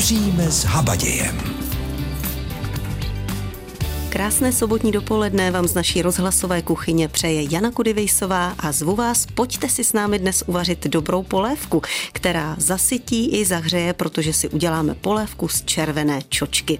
Vaříme s habadějem. Krásné sobotní dopoledne vám z naší rozhlasové kuchyně přeje Jana Kudivejsová a zvu vás, pojďte si s námi dnes uvařit dobrou polévku, která zasytí i zahřeje, protože si uděláme polévku z červené čočky.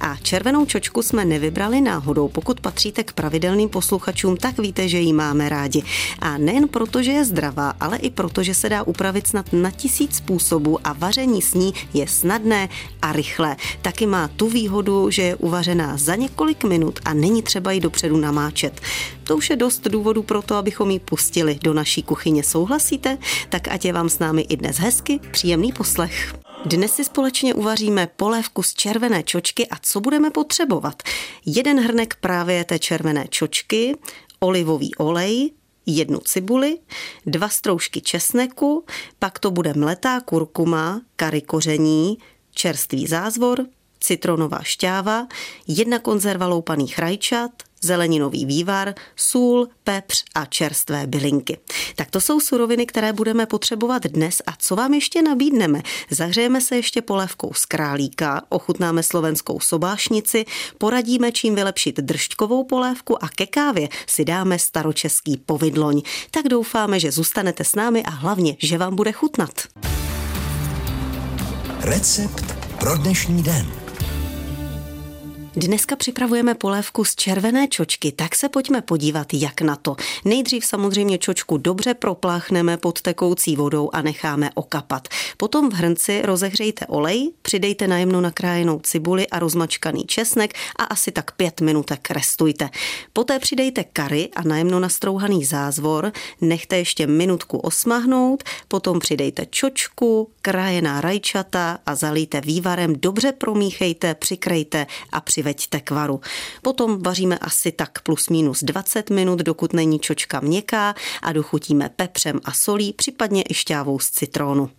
A červenou čočku jsme nevybrali náhodou, pokud patříte k pravidelným posluchačům, tak víte, že ji máme rádi. A nejen proto, že je zdravá, ale i proto, že se dá upravit snad na tisíc způsobů a vaření s ní je snadné a rychlé. Taky má tu výhodu, že je uvařená za několik minut a není třeba ji dopředu namáčet. To už je dost důvodů pro to, abychom ji pustili do naší kuchyně. Souhlasíte? Tak ať je vám s námi i dnes hezky, příjemný poslech. Dnes si společně uvaříme polévku z červené čočky a co budeme potřebovat? Jeden hrnek právě té červené čočky, olivový olej, jednu cibuli, dva stroužky česneku, pak to bude mletá kurkuma, kary koření, čerstvý zázvor, citronová šťáva, jedna konzerva loupaných rajčat, zeleninový vývar, sůl, pepř a čerstvé bylinky. Tak to jsou suroviny, které budeme potřebovat dnes a co vám ještě nabídneme? Zahřejeme se ještě polévkou z králíka, ochutnáme slovenskou sobášnici, poradíme, čím vylepšit držďkovou polévku a ke kávě si dáme staročeský povidloň. Tak doufáme, že zůstanete s námi a hlavně, že vám bude chutnat. Recept pro dnešní den. Dneska připravujeme polévku z červené čočky, tak se pojďme podívat, jak na to. Nejdřív samozřejmě čočku dobře propláchneme pod tekoucí vodou a necháme okapat. Potom v hrnci rozehřejte olej, přidejte najemno nakrájenou cibuli a rozmačkaný česnek a asi tak pět minutek restujte. Poté přidejte kary a najemno nastrouhaný zázvor, nechte ještě minutku osmahnout, potom přidejte čočku, krajená rajčata a zalijte vývarem, dobře promíchejte, přikrejte a při přiveďte k varu. Potom vaříme asi tak plus minus 20 minut, dokud není čočka měkká a dochutíme pepřem a solí, případně i šťávou z citrónu.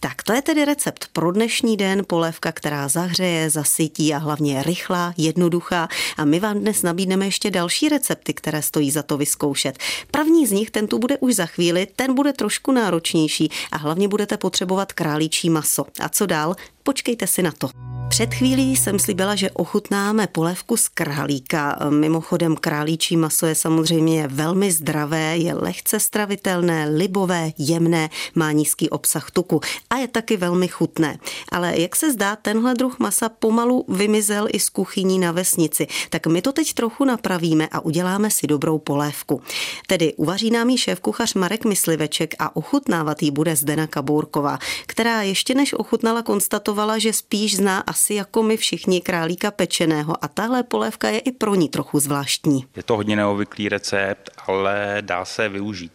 Tak to je tedy recept pro dnešní den, polévka, která zahřeje, zasytí a hlavně je rychlá, jednoduchá. A my vám dnes nabídneme ještě další recepty, které stojí za to vyzkoušet. První z nich, ten tu bude už za chvíli, ten bude trošku náročnější a hlavně budete potřebovat králíčí maso. A co dál? Počkejte si na to. Před chvílí jsem slíbila, že ochutnáme polévku z králíka. Mimochodem králíčí maso je samozřejmě velmi zdravé, je lehce stravitelné, libové, jemné, má nízký obsah tuku a je taky velmi chutné. Ale jak se zdá, tenhle druh masa pomalu vymizel i z kuchyní na vesnici. Tak my to teď trochu napravíme a uděláme si dobrou polévku. Tedy uvaří nám ji šéf kuchař Marek Mysliveček a ochutnávat ji bude Zdena Kabourková, která ještě než ochutnala konstatovala, že spíš zná asi jako my všichni králíka pečeného a tahle polévka je i pro ní trochu zvláštní. Je to hodně neobvyklý recept, ale dá se využít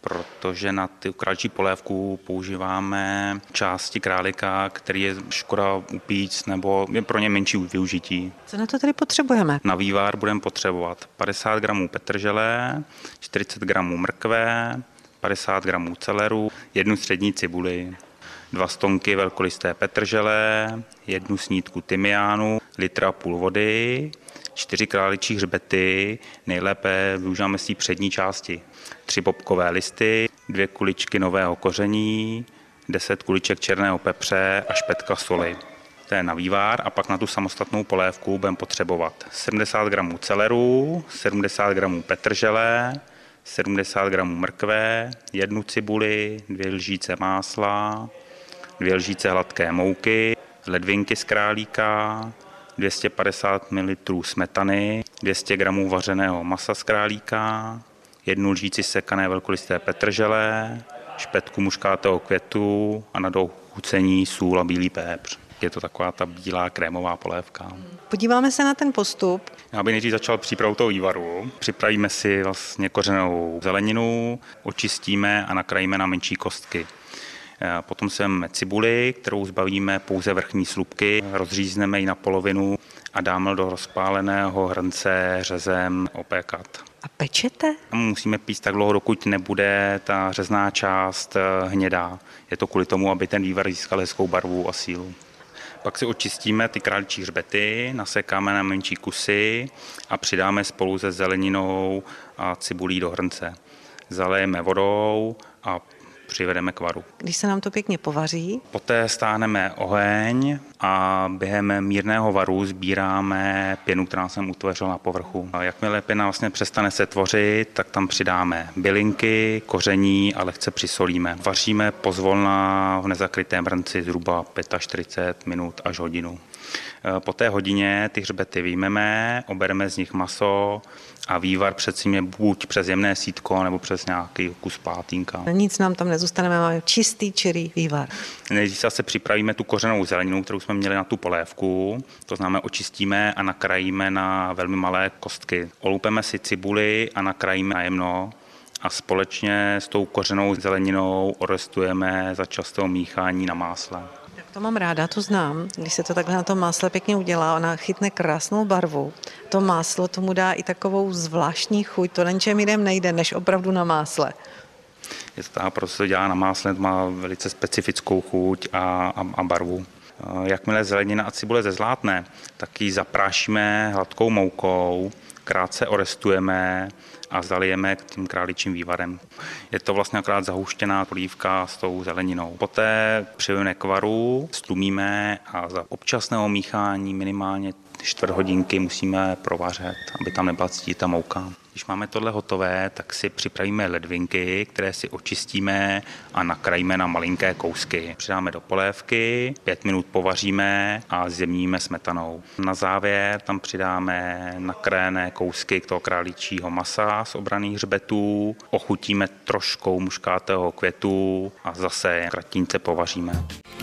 protože na ty králíčí polévku používáme části králika, který je škoda upíct nebo je pro ně menší využití. Co na to tedy potřebujeme? Na vývar budeme potřebovat 50 gramů petržele, 40 gramů mrkve, 50 gramů celeru, jednu střední cibuli, dva stonky velkolisté petržele, jednu snídku tymiánu, litra a půl vody, čtyři králičí hřbety, nejlépe využíváme z té přední části, tři bobkové listy, dvě kuličky nového koření, deset kuliček černého pepře a špetka soli. To je na vývár a pak na tu samostatnou polévku budeme potřebovat 70 gramů celeru, 70 gramů petržele, 70 gramů mrkve, jednu cibuli, dvě lžíce másla, dvě lžíce hladké mouky, ledvinky z králíka, 250 ml smetany, 200 g vařeného masa z králíka, jednu lžíci sekané velkolisté petržele, špetku muškátého květu a na dochucení sůl a bílý pepř. Je to taková ta bílá krémová polévka. Podíváme se na ten postup. Já bych nejdřív začal přípravu toho vývaru. Připravíme si vlastně kořenovou zeleninu, očistíme a nakrajíme na menší kostky. Potom si vezmeme cibuli, kterou zbavíme pouze vrchní slupky, rozřízneme ji na polovinu a dáme do rozpáleného hrnce řezem opékat. A pečete? Musíme pít tak dlouho, dokud nebude ta řezná část eh, hnědá. Je to kvůli tomu, aby ten vývar získal hezkou barvu a sílu. Pak si očistíme ty králičí hřbety, nasekáme na menší kusy a přidáme spolu se zeleninou a cibulí do hrnce. Zalejeme vodou a přivedeme k varu. Když se nám to pěkně povaří, Poté stáhneme oheň a během mírného varu sbíráme pěnu, která jsem utvořil na povrchu. A jakmile pěna vlastně přestane se tvořit, tak tam přidáme bylinky, koření a lehce přisolíme. Vaříme pozvolna v nezakrytém hrnci zhruba 45 minut až hodinu. E, Po té hodině ty hřbety vyjmeme, obereme z nich maso a vývar předsíme buď přes jemné sítko nebo přes nějaký kus pátínka. nic nám tam nezůstane, máme čistý čirý vývar. Nejdřív zase připravíme tu kořenou zeleninu, kterou jsme měli na tu polévku. To znamená, očistíme a nakrajíme na velmi malé kostky. Olupeme si cibuli a nakrajíme na jemno a společně s tou kořenou zeleninou orestujeme za častého míchání na másle. To mám ráda, to znám. Když se to takhle na tom másle pěkně udělá, ona chytne krásnou barvu. To máslo tomu dá i takovou zvláštní chuť. To na ničem jiném nejde, než opravdu na másle. Je to tak, to dělá na másle, má velice specifickou chuť a, a, a barvu. Jakmile zelenina a cibule zezlátne, tak ji zaprášíme hladkou moukou, krátce orestujeme a zalijeme tím králičím vývarem. Je to vlastně akorát zahuštěná polívka s tou zeleninou. Poté přijeme k varu, stlumíme a za občasného míchání minimálně čtvrt hodinky musíme provařet, aby tam nebyla ta mouka. Když máme tohle hotové, tak si připravíme ledvinky, které si očistíme a nakrajíme na malinké kousky. Přidáme do polévky, pět minut povaříme a zjemníme smetanou. Na závěr tam přidáme nakrájené kousky toho králičího masa z obraných hřbetů, ochutíme troškou muškátého květu a zase kratince povaříme.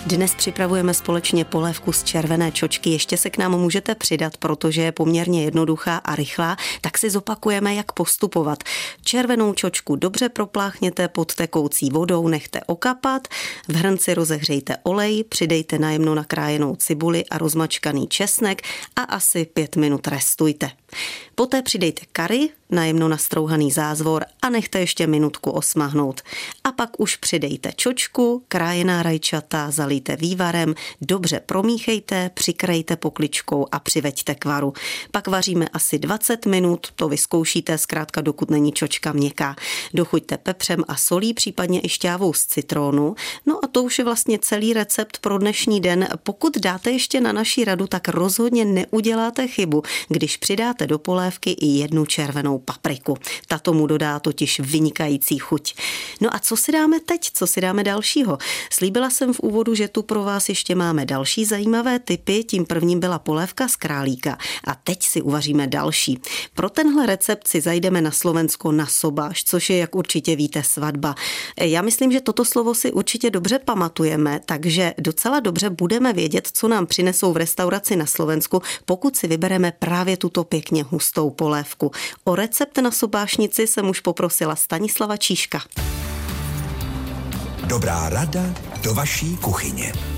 Dnes připravujeme společně polévku z červené čočky. Ještě se k nám můžete přidat, protože je poměrně jednoduchá a rychlá, tak si zopakujeme, jak postupovat. Červenou čočku dobře propláchněte pod tekoucí vodou, nechte okapat, v hrnci rozehřejte olej, přidejte najemno nakrájenou cibuli a rozmačkaný česnek a asi pět minut restujte. Poté přidejte kary, najemno nastrouhaný zázvor a nechte ještě minutku osmahnout. A pak už přidejte čočku, krájená rajčata, zalijte vývarem, dobře promíchejte, přikrejte pokličkou a přiveďte k varu. Pak vaříme asi 20 minut, to vyzkoušíte zkrátka dokud není čočka měkká. Dochuďte pepřem a solí, případně i šťávou z citrónu. No a to už je vlastně celý recept pro dnešní den. Pokud dáte ještě na naší radu, tak rozhodně neuděláte chybu, když přidáte do polévky i jednu červenou papriku. Ta tomu dodá totiž vynikající chuť. No a co si dáme teď? Co si dáme dalšího? Slíbila jsem v úvodu, že tu pro vás ještě máme další zajímavé typy. Tím prvním byla polévka z králíka. A teď si uvaříme další. Pro tenhle recept si zajdeme na Slovensko na sobáš, což je, jak určitě víte, svatba. Já myslím, že toto slovo si určitě dobře pamatujeme, takže docela dobře budeme vědět, co nám přinesou v restauraci na Slovensku, pokud si vybereme právě tuto pěkně hustou polévku. O recept na sobášnici jsem už poprosila Stanislava Číška. Dobrá rada do vaší kuchyně.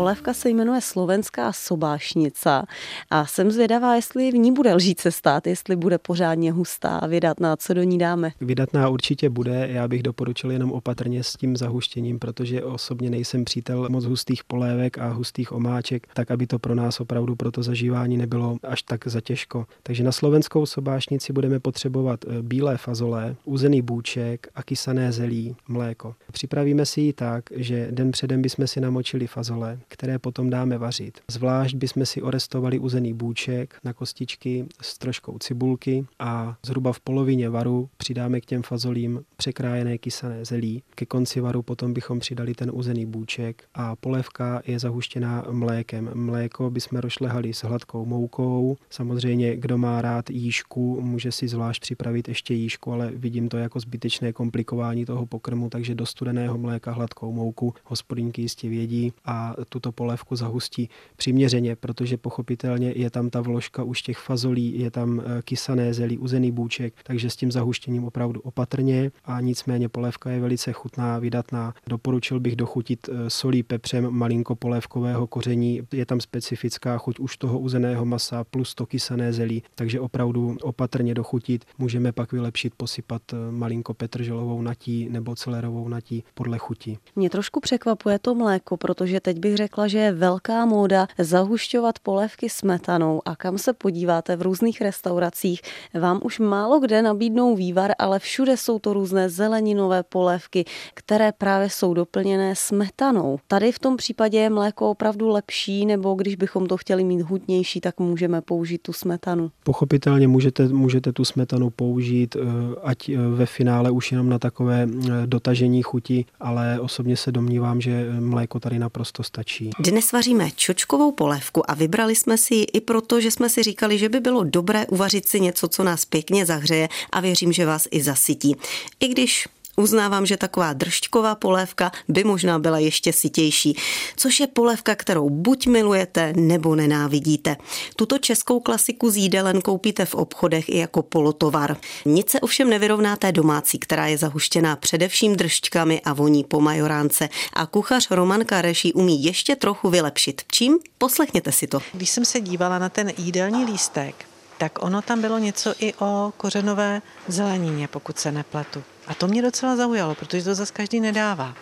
Polévka se jmenuje Slovenská sobášnica a jsem zvědavá, jestli v ní bude lžíce stát, jestli bude pořádně hustá a vydatná, co do ní dáme. Vydatná určitě bude, já bych doporučil jenom opatrně s tím zahuštěním, protože osobně nejsem přítel moc hustých polévek a hustých omáček, tak aby to pro nás opravdu pro to zažívání nebylo až tak zatěžko. Takže na slovenskou sobášnici budeme potřebovat eh, bílé fazole, uzený bůček a kysané zelí, mléko. Připravíme si ji tak, že den předem bychom si namočili fazole, které potom dáme vařit. Zvlášť bychom si orestovali uzený bůček na kostičky s troškou cibulky a zhruba v polovině varu přidáme k těm fazolím překrájené kysané zelí. Ke konci varu potom bychom přidali ten uzený bůček a polévka je zahuštěná mlékem. Mléko bychom rošlehali s hladkou moukou. Samozřejmě, kdo má rád jížku, může si zvlášť připravit ještě jížku, ale vidím to jako zbytečné komplikování toho pokrmu, takže do studeného mléka hladkou mouku hospodinky jistě vědí a tuto polévku zahustí přiměřeně, protože pochopitelně je tam ta vložka už těch fazolí, je tam eh, kysané zelí, uzený bůček, takže s tím zahuštěním opravdu opatrně a nicméně polévka je velice chutná, vydatná. Doporučil bych dochutit eh, solí, pepřem, malinko polévkového koření, je tam specifická chuť už toho uzeného masa plus to kysané zelí, takže opravdu opatrně dochutit. Můžeme pak vylepšit, posypat eh, malinko petrželovou natí nebo celerovou natí podle chuti. Mě trošku překvapuje to mléko, protože teď bych řekla, že je velká móda zahušťovat polévky smetanou a kam se podíváte v různých restauracích, vám už málo kde nabídnou vývar, ale všude jsou to různé zeleninové polévky, které právě jsou doplněné smetanou. Tady v tom případě je mléko opravdu lepší, nebo když bychom to chtěli mít hutnější, tak můžeme použít tu smetanu. Pochopitelně můžete, můžete tu smetanu použít, eh, ať eh, ve finále už jenom na takové eh, dotažení chuti, ale osobně se domnívám, že mléko tady naprosto stačí. Dnes vaříme čočkovou polévku a vybrali jsme si ji i proto, že jsme si říkali, že by bylo dobré uvařit si něco, co nás pěkně zahřeje a věřím, že vás i zasytí. I když Uznávám, že taková držťková polévka by možná byla ještě sitější, což je polévka, kterou buď milujete nebo nenávidíte. Tuto českou klasiku z jídelen koupíte v obchodech i jako polotovar. Nic se ovšem nevyrovná té domácí, která je zahuštěná především držťkami a voní po majoránce a kuchař Roman Kareší umí ještě trochu vylepšit. Čím? Poslechněte si to. Když jsem se dívala na ten jídelní lístek, tak ono tam bylo něco i o kořenové zelenině, pokud se nepletu. A to mě docela zaujalo, protože to zase každý nedává.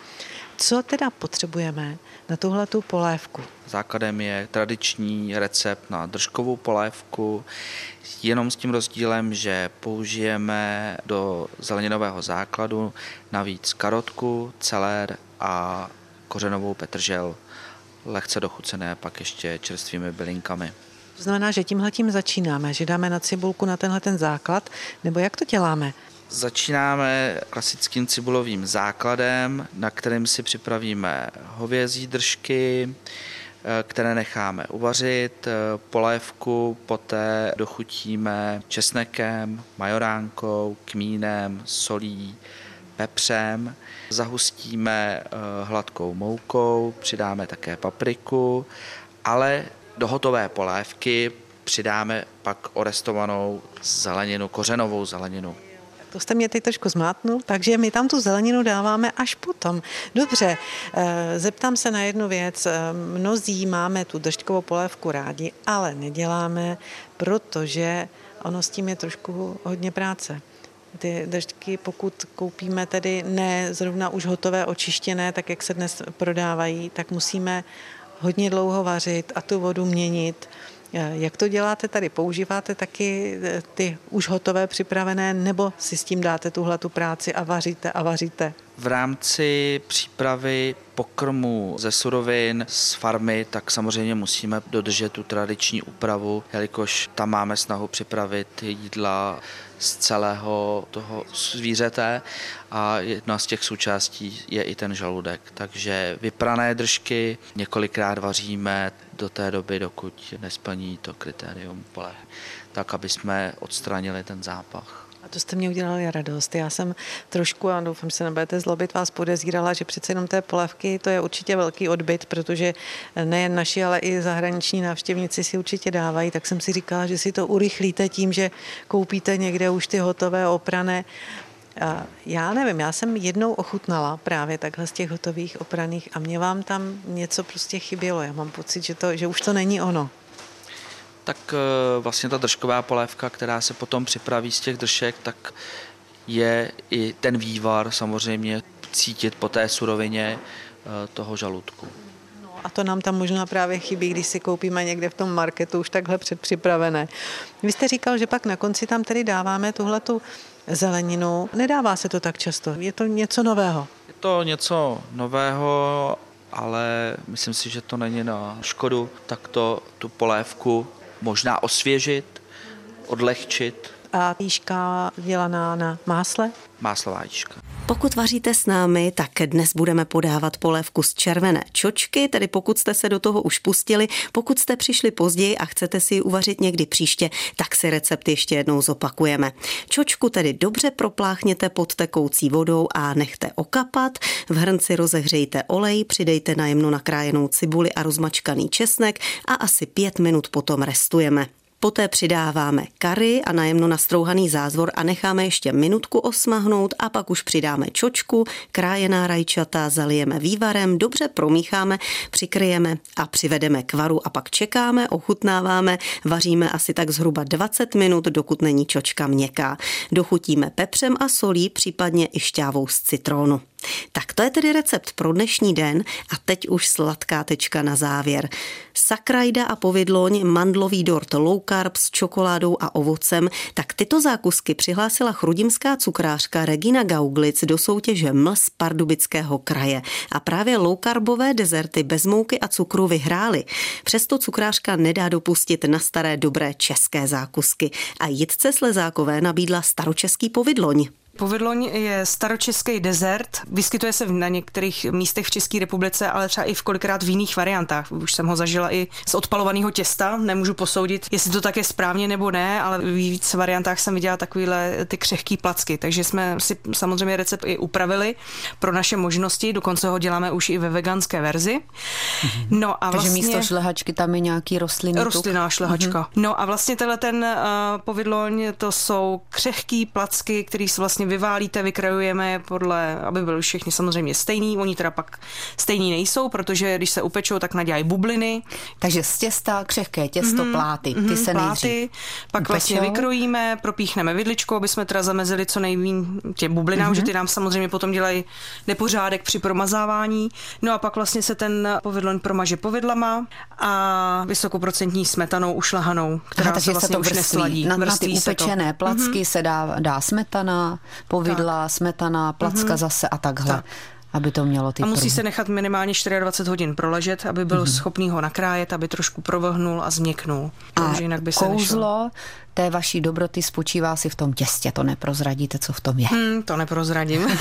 Co teda potřebujeme na tuhle tu polévku? Základem je tradiční recept na držkovou polévku, jenom s tím rozdílem, že použijeme do zeleninového základu navíc karotku, celér a kořenovou petržel, lehce dochucené pak ještě čerstvými bylinkami. To znamená, že tímhle tím začínáme, že dáme na cibulku na tenhle ten základ, nebo jak to děláme? Začínáme klasickým cibulovým základem, na kterém si připravíme hovězí držky, eh, které necháme uvařit, eh, polévku poté dochutíme česnekem, majoránkou, kmínem, solí, pepřem, zahustíme eh, hladkou moukou, přidáme také papriku, ale do hotové polévky přidáme pak orestovanou zeleninu, kořenovou zeleninu. To jste mě teď trošku zmátnul, takže my tam tu zeleninu dáváme až potom. Dobře, eh, zeptám se na jednu věc. Eh, mnozí máme tu držďkovou polévku rádi, ale neděláme, protože ono s tím je trošku hodně práce. Ty držďky, pokud koupíme tedy ne zrovna už hotové očištěné, tak jak se dnes prodávají, tak musíme hodně dlouho vařit a tu vodu měnit. Eh, jak to děláte tady? Používáte taky eh, ty už hotové připravené, nebo si s tím dáte tuhle tu práci a vaříte a vaříte? V rámci přípravy pokrmu ze surovin z farmy, tak samozřejmě musíme dodržet tu tradiční úpravu, jelikož tam máme snahu připravit jídla z celého toho zvířete a jedna z těch součástí je i ten žaludek. Takže vyprané držky několikrát vaříme do té doby, dokud nesplní to kritérium pole, tak aby jsme odstranili ten zápach. To jste mě udělali radost. Já jsem trošku, a doufám, že se nebudete zlobit, vás podezírala, že přece jenom té polévky to je určitě velký odbyt, protože nejen naši, ale i zahraniční návštěvníci si určitě dávají, tak jsem si říkala, že si to urychlíte tím, že koupíte někde už ty hotové oprané já nevím, já jsem jednou ochutnala právě takhle z těch hotových opraných a mě vám tam něco prostě chybělo. Já mám pocit, že, to, že už to není ono tak eh, vlastně ta držková polévka, která se potom připraví z těch držek, tak je i ten vývar samozřejmě cítit po té surovině eh, toho žaludku. No a to nám tam možná právě chybí, když si koupíme někde v tom marketu už takhle předpřipravené. Vy jste říkal, že pak na konci tam tedy dáváme tuhle tu zeleninu. Nedává se to tak často, je to něco nového. Je to něco nového, ale myslím si, že to není na škodu, tak to tu polévku možná osvěžit, odlehčit. A jížka dělaná na másle? Máslová jížka. Pokud vaříte s námi, tak dnes budeme podávat polévku z červené čočky, tedy pokud jste se do toho už pustili, pokud jste přišli později a chcete si ji uvařit někdy příště, tak si recept ještě jednou zopakujeme. Čočku tedy dobře propláchněte pod tekoucí vodou a nechte okapat. V hrnci rozehřejte olej, přidejte na jemno nakrájenou cibuli a rozmačkaný česnek a asi pět minut potom restujeme. Poté přidáváme kary a najemno nastrouhaný zázvor a necháme ještě minutku osmahnout a pak už přidáme čočku, krájená rajčata, zalijeme vývarem, dobře promícháme, přikryjeme a přivedeme k varu a pak čekáme, ochutnáváme, vaříme asi tak zhruba 20 minut, dokud není čočka měkká. Dochutíme pepřem a solí, případně i šťávou z citrónu. Tak to je tedy recept pro dnešní den a teď už sladká tečka na závěr. Sakrajda a povidloň, mandlový dort low carb s čokoládou a ovocem, tak tyto zákusky přihlásila chrudimská cukrářka Regina Gauglic do soutěže Mls Pardubického kraje. A právě low carbové dezerty bez mouky a cukru vyhrály. Přesto cukrářka nedá dopustit na staré dobré české zákusky a jitce Slezákové nabídla staročeský povidloň. Povidloň je staročeský dezert, vyskytuje se na některých místech v České republice, ale třeba i v kolikrát v jiných variantách. Už jsem ho zažila i z odpalovaného těsta, nemůžu posoudit, jestli to tak je správně nebo ne, ale v víc variantách jsem viděla takovýhle ty křehký placky, takže jsme si samozřejmě recept i upravili pro naše možnosti, dokonce ho děláme už i ve veganské verzi. No a takže vlastně... místo šlehačky tam je nějaký rostlinný Rostlinná šlehačka. Mm-hmm. No a vlastně tenhle ten uh, povidloň, to jsou křehký placky, který se vlastně vyválíte, vykrajujeme je podle, aby byly všichni samozřejmě stejný. Oni teda pak stejní nejsou, protože když se upečou, tak nadělají bubliny. Takže z těsta křehké těsto, mm-hmm, pláty, ty mm-hmm, se pláty, pak upečou. vlastně vykrojíme, propíchneme vidličkou, aby jsme teda zamezili co nejvín těm bublinám, mm-hmm. že ty nám samozřejmě potom dělají nepořádek při promazávání. No a pak vlastně se ten povidloň promaže povidlama a vysokoprocentní smetanou ušlahanou, která Aha, se vlastně se to už nesladí. Na, na ty upečené placky mm-hmm. se dá, dá smetana, povidla, tak. smetana, placka mm-hmm. zase a takhle. Tak aby to mělo ty A musí pruhy. se nechat minimálně 24 hodin proležet, aby byl mm-hmm. schopný ho nakrájet, aby trošku provlhnul a změknul. A jinak by se kouzlo nešlo té vaší dobroty spočívá si v tom těstě. To neprozradíte, co v tom je. Hmm, to neprozradím.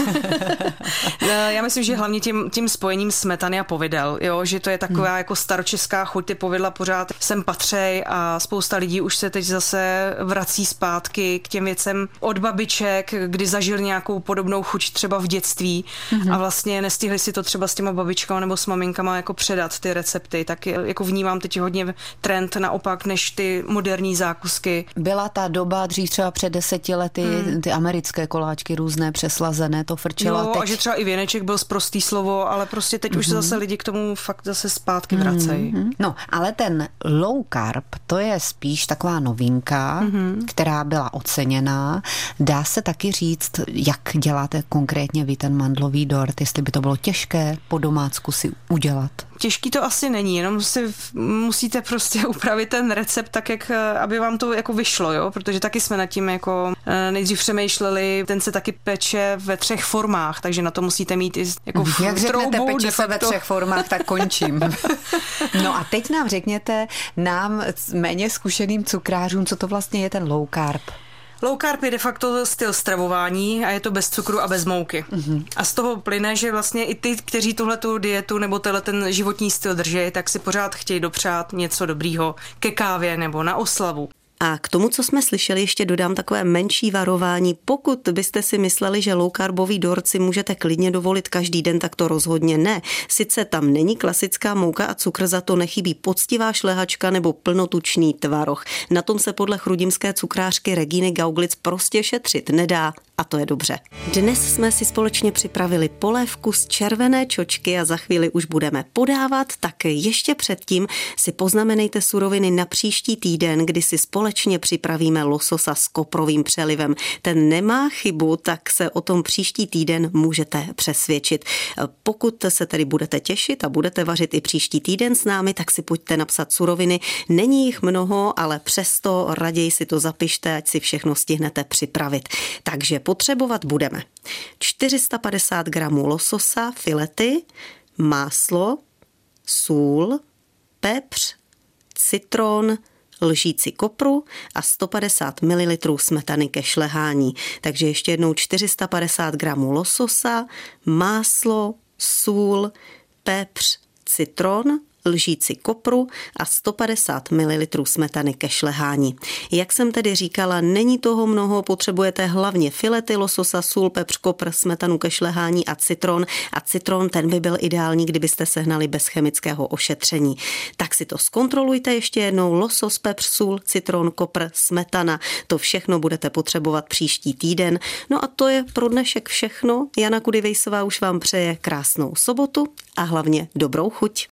No, já myslím, že hlavně tím, tím spojením smetany a povidel, jo, že to je taková hmm. jako staročeská chuť, ty povidla pořád sem patřej a spousta lidí už se teď zase vrací zpátky k těm věcem od babiček, kdy zažili nějakou podobnou chuť třeba v dětství hmm. a vlastně nestihli si to třeba s těma babičkama nebo s maminkama jako předat ty recepty, tak jako vnímám teď hodně trend naopak než ty moderní zákusky byla ta doba dřív třeba před deseti lety, hmm. ty americké koláčky různé přeslazené, to frčelo. No, teď... a že třeba i věneček byl z prostý slovo, ale prostě teď mm-hmm. už mhm. zase lidi k tomu fakt zase zpátky vracejí. Mm-hmm. No, ale ten low carb, to je spíš taková novinka, mm-hmm. která byla oceněná. Dá se taky říct, jak děláte konkrétně vy ten mandlový dort, jestli by to bylo těžké po domácku si udělat? Těžký to asi není, jenom si musíte prostě upravit ten recept tak, jak, aby vám to jako vyšlo, jo? protože taky jsme nad tím jako eh, nejdřív přemýšleli, ten se taky peče ve třech formách, takže na to musíte mít i jako v Jak řeknete, peče se ve třech formách, tak končím. no a teď nám řekněte, nám méně zkušeným cukrářům, co to vlastně je ten low carb. Low carb je de facto styl stravování a je to bez cukru a bez mouky. Mm-hmm. A z toho plyne, že vlastně i ty, kteří tuhle tu dietu nebo tenhle ten životní styl drží, tak si pořád chtějí dopřát něco dobrýho ke kávě nebo na oslavu. A k tomu, co jsme slyšeli, ještě dodám takové menší varování. Pokud byste si mysleli, že low carbový dort si můžete klidně dovolit každý den, tak to rozhodně ne. Sice tam není klasická mouka a cukr, za to nechybí poctivá šlehačka nebo plnotučný tvaroh. Na tom se podle chrudimské cukrářky Regíny Gauglic prostě šetřit nedá a to je dobře. Dnes jsme si společně připravili polévku z červené čočky a za chvíli už budeme podávat, tak ještě předtím si poznamenejte suroviny na příští týden, kdy si společně připravíme lososa s koprovým přelivem. Ten nemá chybu, tak se o tom příští týden můžete přesvědčit. Pokud se tedy budete těšit a budete vařit i příští týden s námi, tak si pojďte napsat suroviny. Není jich mnoho, ale přesto raději si to zapište, ať si všechno stihnete připravit. Takže potřebovat budeme 450 gramů lososa, filety, máslo, sůl, pepř, citron, lžíci kopru a 150 ml smetany ke šlehání. Takže ještě jednou 450 gramů lososa, máslo, sůl, pepř, citron, lžíci kopru a 150 ml smetany ke šlehání. Jak jsem tedy říkala, není toho mnoho, potřebujete hlavně filety lososa, sůl, pepř, kopr, smetanu ke šlehání a citron. A citron ten by byl ideální, kdybyste sehnali bez chemického ošetření. Tak si to zkontrolujte ještě jednou. Losos, pepř, sůl, citron, kopr, smetana. To všechno budete potřebovat příští týden. No a to je pro dnešek všechno. Jana Kudivejsová už vám přeje krásnou sobotu a hlavně dobrou chuť.